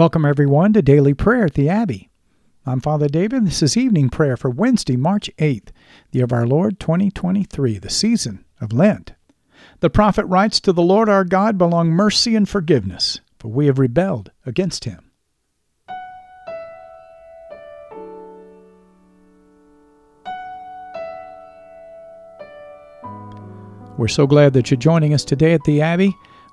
Welcome, everyone, to Daily Prayer at the Abbey. I'm Father David. This is evening prayer for Wednesday, March 8th, the year of our Lord 2023, the season of Lent. The prophet writes, To the Lord our God belong mercy and forgiveness, for we have rebelled against him. We're so glad that you're joining us today at the Abbey,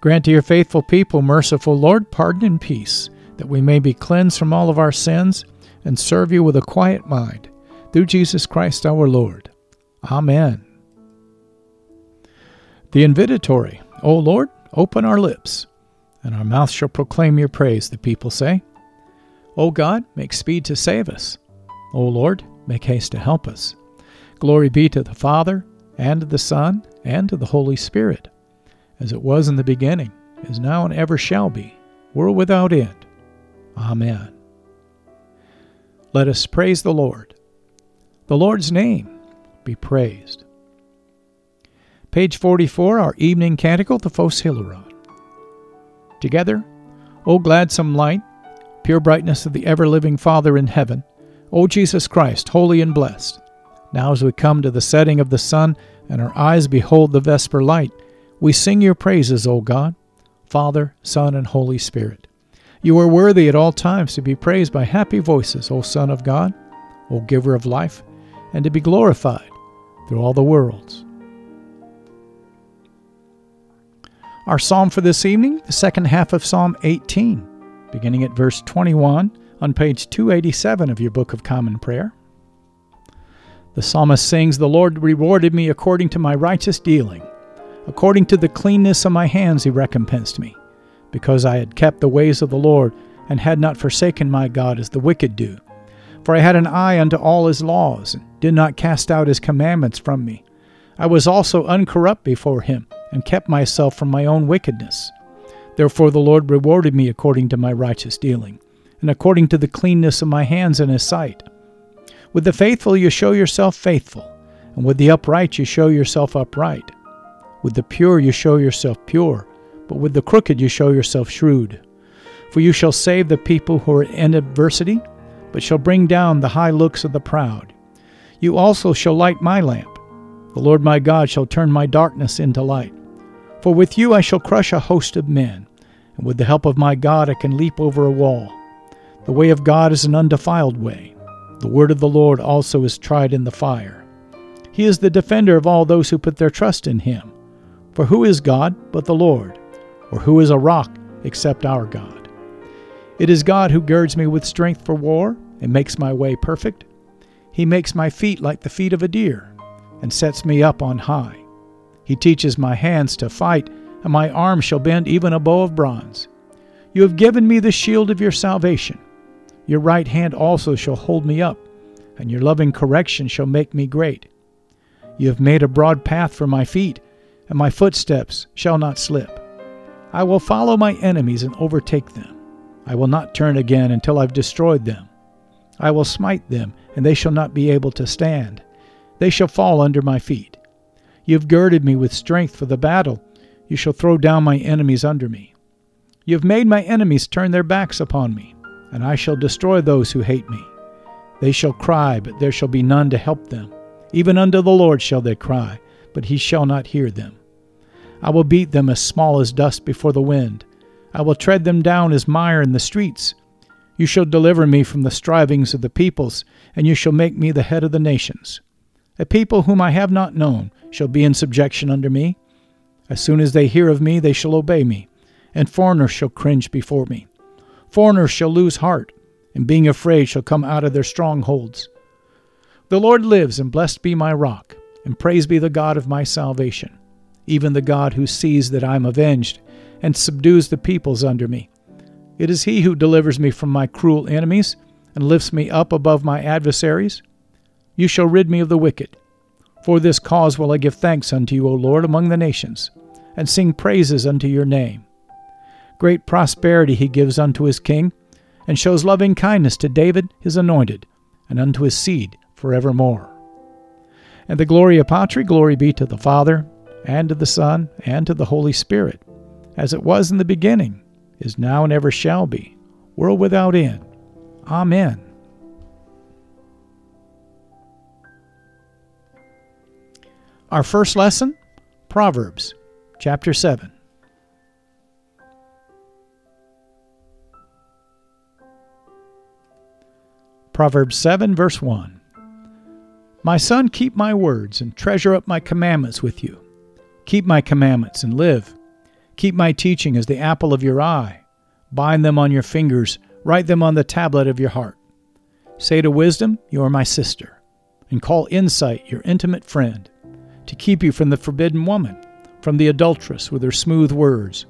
Grant to your faithful people, merciful Lord, pardon and peace, that we may be cleansed from all of our sins and serve you with a quiet mind. Through Jesus Christ our Lord. Amen. The invitatory, O Lord, open our lips, and our mouth shall proclaim your praise, the people say. O God, make speed to save us. O Lord, make haste to help us. Glory be to the Father, and to the Son, and to the Holy Spirit as it was in the beginning, is now, and ever shall be, world without end. Amen. Let us praise the Lord. The Lord's name be praised. Page 44, our evening canticle, the Phos Hilaron. Together, O gladsome light, pure brightness of the ever living Father in heaven, O Jesus Christ, holy and blessed, now as we come to the setting of the sun and our eyes behold the vesper light, we sing your praises, O God, Father, Son, and Holy Spirit. You are worthy at all times to be praised by happy voices, O Son of God, O Giver of life, and to be glorified through all the worlds. Our psalm for this evening, the second half of Psalm 18, beginning at verse 21 on page 287 of your Book of Common Prayer. The psalmist sings, The Lord rewarded me according to my righteous dealing. According to the cleanness of my hands, he recompensed me, because I had kept the ways of the Lord, and had not forsaken my God as the wicked do. For I had an eye unto all his laws, and did not cast out his commandments from me. I was also uncorrupt before him, and kept myself from my own wickedness. Therefore the Lord rewarded me according to my righteous dealing, and according to the cleanness of my hands in his sight. With the faithful you show yourself faithful, and with the upright you show yourself upright. With the pure you show yourself pure, but with the crooked you show yourself shrewd. For you shall save the people who are in adversity, but shall bring down the high looks of the proud. You also shall light my lamp. The Lord my God shall turn my darkness into light. For with you I shall crush a host of men, and with the help of my God I can leap over a wall. The way of God is an undefiled way. The word of the Lord also is tried in the fire. He is the defender of all those who put their trust in him. For who is God but the Lord? Or who is a rock except our God? It is God who girds me with strength for war and makes my way perfect. He makes my feet like the feet of a deer and sets me up on high. He teaches my hands to fight, and my arms shall bend even a bow of bronze. You have given me the shield of your salvation. Your right hand also shall hold me up, and your loving correction shall make me great. You have made a broad path for my feet and my footsteps shall not slip. I will follow my enemies and overtake them. I will not turn again until I've destroyed them. I will smite them, and they shall not be able to stand. They shall fall under my feet. You have girded me with strength for the battle. You shall throw down my enemies under me. You have made my enemies turn their backs upon me, and I shall destroy those who hate me. They shall cry, but there shall be none to help them. Even unto the Lord shall they cry, but he shall not hear them. I will beat them as small as dust before the wind. I will tread them down as mire in the streets. You shall deliver me from the strivings of the peoples, and you shall make me the head of the nations. A people whom I have not known shall be in subjection under me. As soon as they hear of me, they shall obey me, and foreigners shall cringe before me. Foreigners shall lose heart, and being afraid shall come out of their strongholds. The Lord lives, and blessed be my rock, and praise be the God of my salvation, even the God who sees that I am avenged, and subdues the peoples under me. It is he who delivers me from my cruel enemies, and lifts me up above my adversaries. You shall rid me of the wicked. For this cause will I give thanks unto you, O Lord, among the nations, and sing praises unto your name. Great prosperity he gives unto his king, and shows loving kindness to David his anointed, and unto his seed forevermore. And the Gloria Patri, glory be to the Father, and to the Son, and to the Holy Spirit, as it was in the beginning, is now, and ever shall be, world without end. Amen. Our first lesson Proverbs chapter 7. Proverbs 7, verse 1. My son, keep my words and treasure up my commandments with you. Keep my commandments and live. Keep my teaching as the apple of your eye. Bind them on your fingers, write them on the tablet of your heart. Say to wisdom, You are my sister, and call insight your intimate friend to keep you from the forbidden woman, from the adulteress with her smooth words.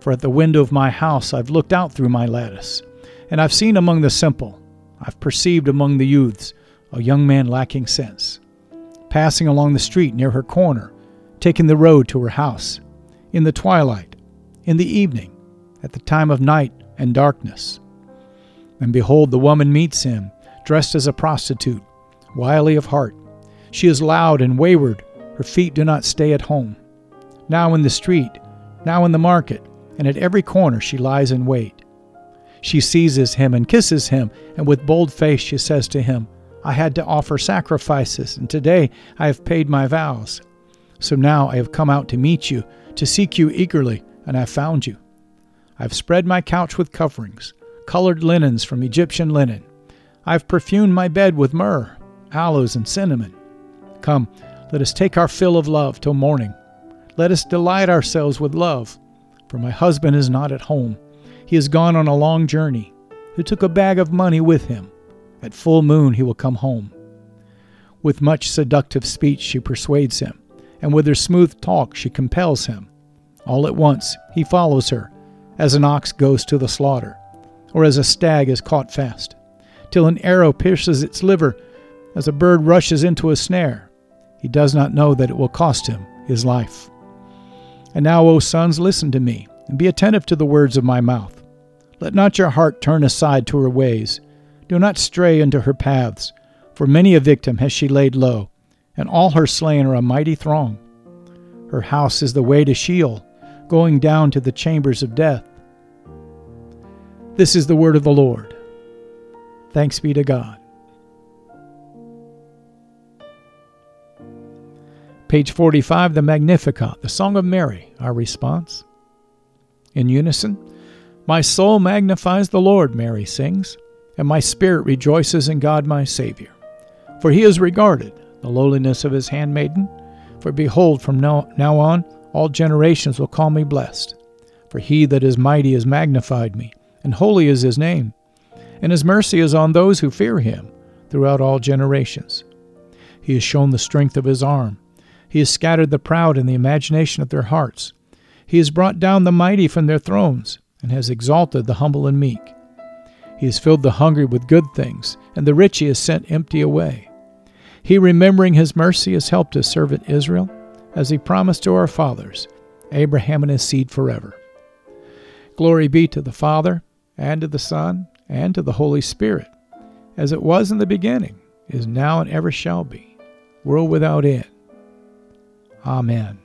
For at the window of my house I've looked out through my lattice, and I've seen among the simple, I've perceived among the youths, a young man lacking sense, passing along the street near her corner, taking the road to her house, in the twilight, in the evening, at the time of night and darkness. And behold, the woman meets him, dressed as a prostitute, wily of heart. She is loud and wayward, her feet do not stay at home. Now in the street, now in the market, and at every corner she lies in wait. She seizes him and kisses him, and with bold face she says to him, I had to offer sacrifices, and today I have paid my vows. So now I have come out to meet you, to seek you eagerly, and I have found you. I have spread my couch with coverings, colored linens from Egyptian linen. I have perfumed my bed with myrrh, aloes, and cinnamon. Come, let us take our fill of love till morning. Let us delight ourselves with love, for my husband is not at home. He has gone on a long journey. who took a bag of money with him. At full moon he will come home. With much seductive speech she persuades him, and with her smooth talk she compels him. All at once he follows her, as an ox goes to the slaughter, or as a stag is caught fast, till an arrow pierces its liver, as a bird rushes into a snare he does not know that it will cost him his life. And now, O sons, listen to me, and be attentive to the words of my mouth. Let not your heart turn aside to her ways. Do not stray into her paths, for many a victim has she laid low, and all her slain are a mighty throng. Her house is the way to Sheol, going down to the chambers of death. This is the word of the Lord. Thanks be to God. Page 45, the Magnificat, the Song of Mary, our response. In unison, My soul magnifies the Lord, Mary sings, and my spirit rejoices in God my Savior. For he is regarded the lowliness of his handmaiden. For behold, from now, now on all generations will call me blessed. For he that is mighty has magnified me, and holy is his name. And his mercy is on those who fear him throughout all generations. He has shown the strength of his arm he has scattered the proud in the imagination of their hearts. He has brought down the mighty from their thrones, and has exalted the humble and meek. He has filled the hungry with good things, and the rich he has sent empty away. He, remembering his mercy, has helped his servant Israel, as he promised to our fathers, Abraham and his seed forever. Glory be to the Father, and to the Son, and to the Holy Spirit, as it was in the beginning, is now, and ever shall be, world without end. Amen.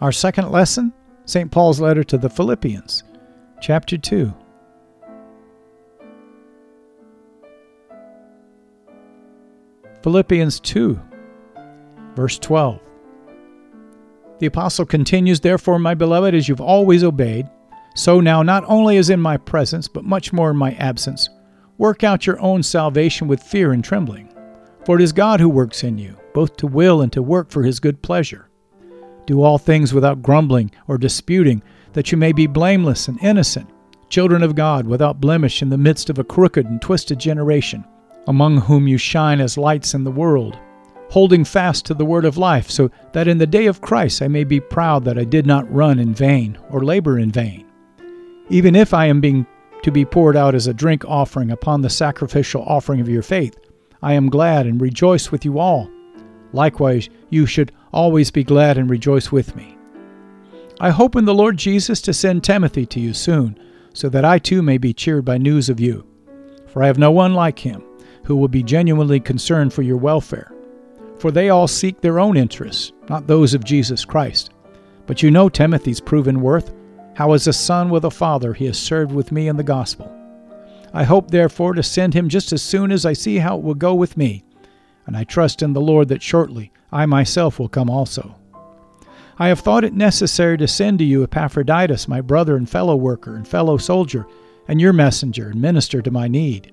Our second lesson, St. Paul's letter to the Philippians, chapter 2. Philippians 2, verse 12. The apostle continues, Therefore, my beloved, as you've always obeyed, so now, not only as in my presence, but much more in my absence, work out your own salvation with fear and trembling. For it is God who works in you, both to will and to work for his good pleasure. Do all things without grumbling or disputing, that you may be blameless and innocent, children of God, without blemish in the midst of a crooked and twisted generation, among whom you shine as lights in the world, holding fast to the word of life, so that in the day of Christ I may be proud that I did not run in vain or labor in vain. Even if I am being to be poured out as a drink offering upon the sacrificial offering of your faith, I am glad and rejoice with you all. Likewise, you should always be glad and rejoice with me. I hope in the Lord Jesus to send Timothy to you soon, so that I too may be cheered by news of you. For I have no one like him, who will be genuinely concerned for your welfare. For they all seek their own interests, not those of Jesus Christ. But you know Timothy's proven worth, how as a son with a father he has served with me in the gospel. I hope, therefore, to send him just as soon as I see how it will go with me, and I trust in the Lord that shortly I myself will come also. I have thought it necessary to send to you Epaphroditus, my brother and fellow worker and fellow soldier, and your messenger and minister to my need.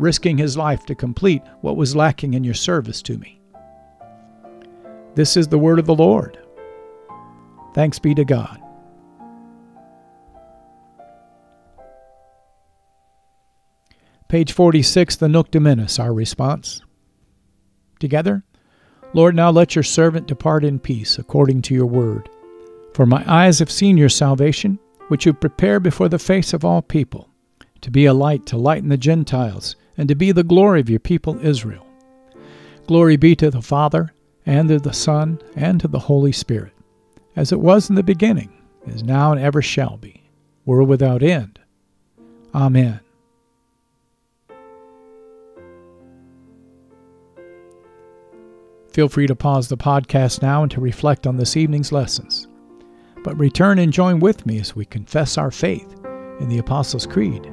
risking his life to complete what was lacking in your service to me. This is the word of the Lord. Thanks be to God. Page 46, the Nunc Dimittis, our response. Together, Lord, now let your servant depart in peace, according to your word. For my eyes have seen your salvation, which you prepare before the face of all people, to be a light to lighten the Gentiles, and to be the glory of your people Israel. Glory be to the Father, and to the Son, and to the Holy Spirit, as it was in the beginning, is now, and ever shall be, world without end. Amen. Feel free to pause the podcast now and to reflect on this evening's lessons. But return and join with me as we confess our faith in the Apostles' Creed.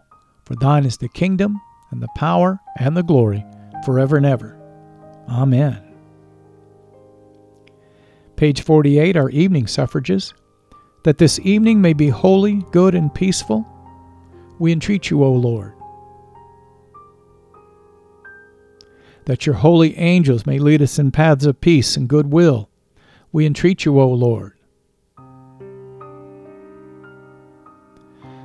For thine is the kingdom, and the power, and the glory, forever and ever. Amen. Page 48, our evening suffrages. That this evening may be holy, good, and peaceful, we entreat you, O Lord. That your holy angels may lead us in paths of peace and goodwill, we entreat you, O Lord.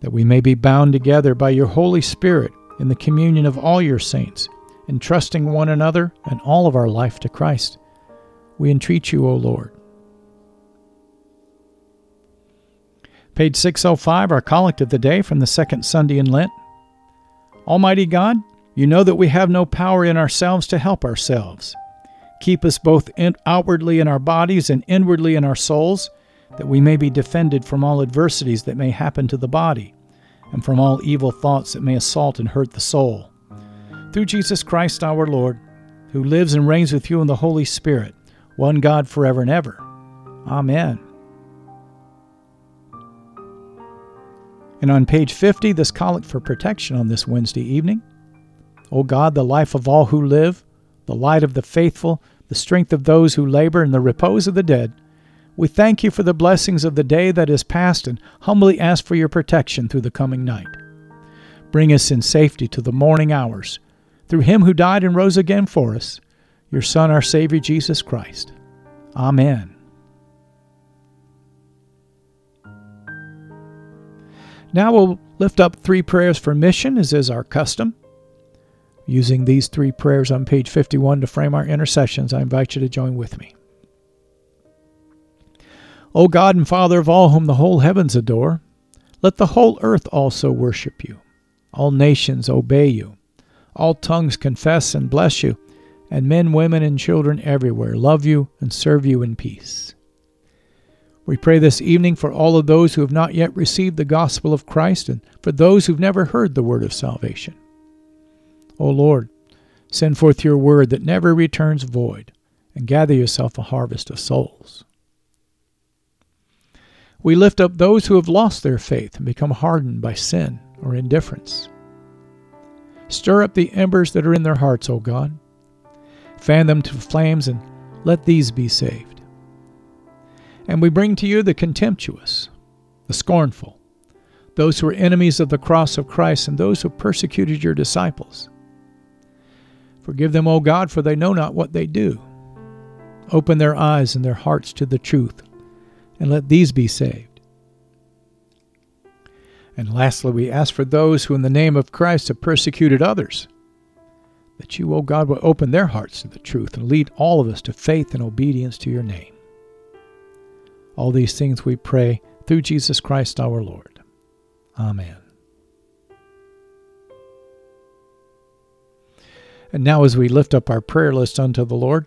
That we may be bound together by your Holy Spirit in the communion of all your saints, entrusting one another and all of our life to Christ, we entreat you, O Lord. Page 605, our collect of the day from the second Sunday in Lent. Almighty God, you know that we have no power in ourselves to help ourselves. Keep us both in outwardly in our bodies and inwardly in our souls, that we may be defended from all adversities that may happen to the body, and from all evil thoughts that may assault and hurt the soul. Through Jesus Christ our Lord, who lives and reigns with you in the Holy Spirit, one God forever and ever. Amen. And on page 50, this collect for protection on this Wednesday evening. O God, the life of all who live, the light of the faithful, the strength of those who labor, and the repose of the dead, we thank you for the blessings of the day that is past and humbly ask for your protection through the coming night. Bring us in safety to the morning hours, through him who died and rose again for us, your Son, our Savior, Jesus Christ. Amen. Now we'll lift up three prayers for mission, as is our custom. Using these three prayers on page 51 to frame our intercessions, I invite you to join with me. O God and Father of all whom the whole heavens adore, let the whole earth also worship you. All nations obey you. All tongues confess and bless you, and men, women, and children everywhere love you and serve you in peace. We pray this evening for all of those who have not yet received the gospel of Christ and for those who've never heard the word of salvation. O Lord, send forth your word that never returns void, and gather yourself a harvest of souls. We lift up those who have lost their faith and become hardened by sin or indifference. Stir up the embers that are in their hearts, O God. Fan them to flames and let these be saved. And we bring to you the contemptuous, the scornful, those who are enemies of the cross of Christ, and those who persecuted your disciples. Forgive them, O God, for they know not what they do. Open their eyes and their hearts to the truth, and let these be saved. And lastly, we ask for those who, in the name of Christ, have persecuted others, that you, O God, will open their hearts to the truth and lead all of us to faith and obedience to your name. All these things we pray through Jesus Christ our Lord. Amen. And now, as we lift up our prayer list unto the Lord,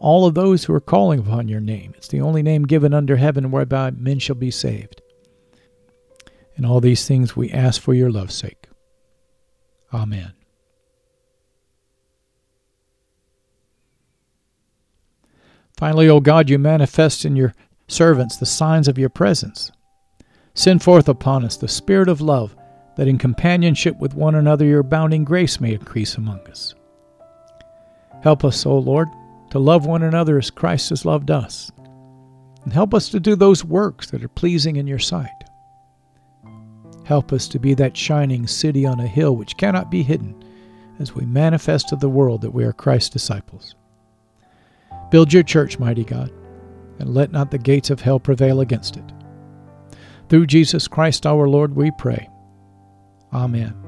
all of those who are calling upon your name. It's the only name given under heaven whereby men shall be saved. And all these things we ask for your love's sake. Amen. Finally, O God, you manifest in your servants the signs of your presence. Send forth upon us the Spirit of love, that in companionship with one another your abounding grace may increase among us. Help us, O Lord, to love one another as Christ has loved us, and help us to do those works that are pleasing in your sight. Help us to be that shining city on a hill which cannot be hidden as we manifest to the world that we are Christ's disciples. Build your church, mighty God, and let not the gates of hell prevail against it. Through Jesus Christ our Lord, we pray. Amen.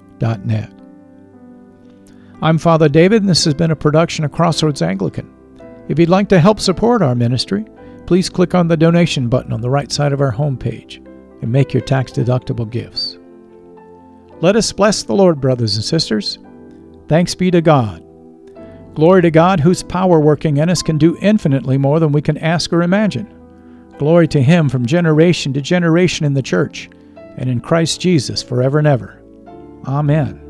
net. I'm Father David, and this has been a production of Crossroads Anglican. If you'd like to help support our ministry, please click on the donation button on the right side of our homepage and make your tax deductible gifts. Let us bless the Lord, brothers and sisters. Thanks be to God. Glory to God, whose power working in us can do infinitely more than we can ask or imagine. Glory to Him from generation to generation in the church and in Christ Jesus forever and ever. Amen.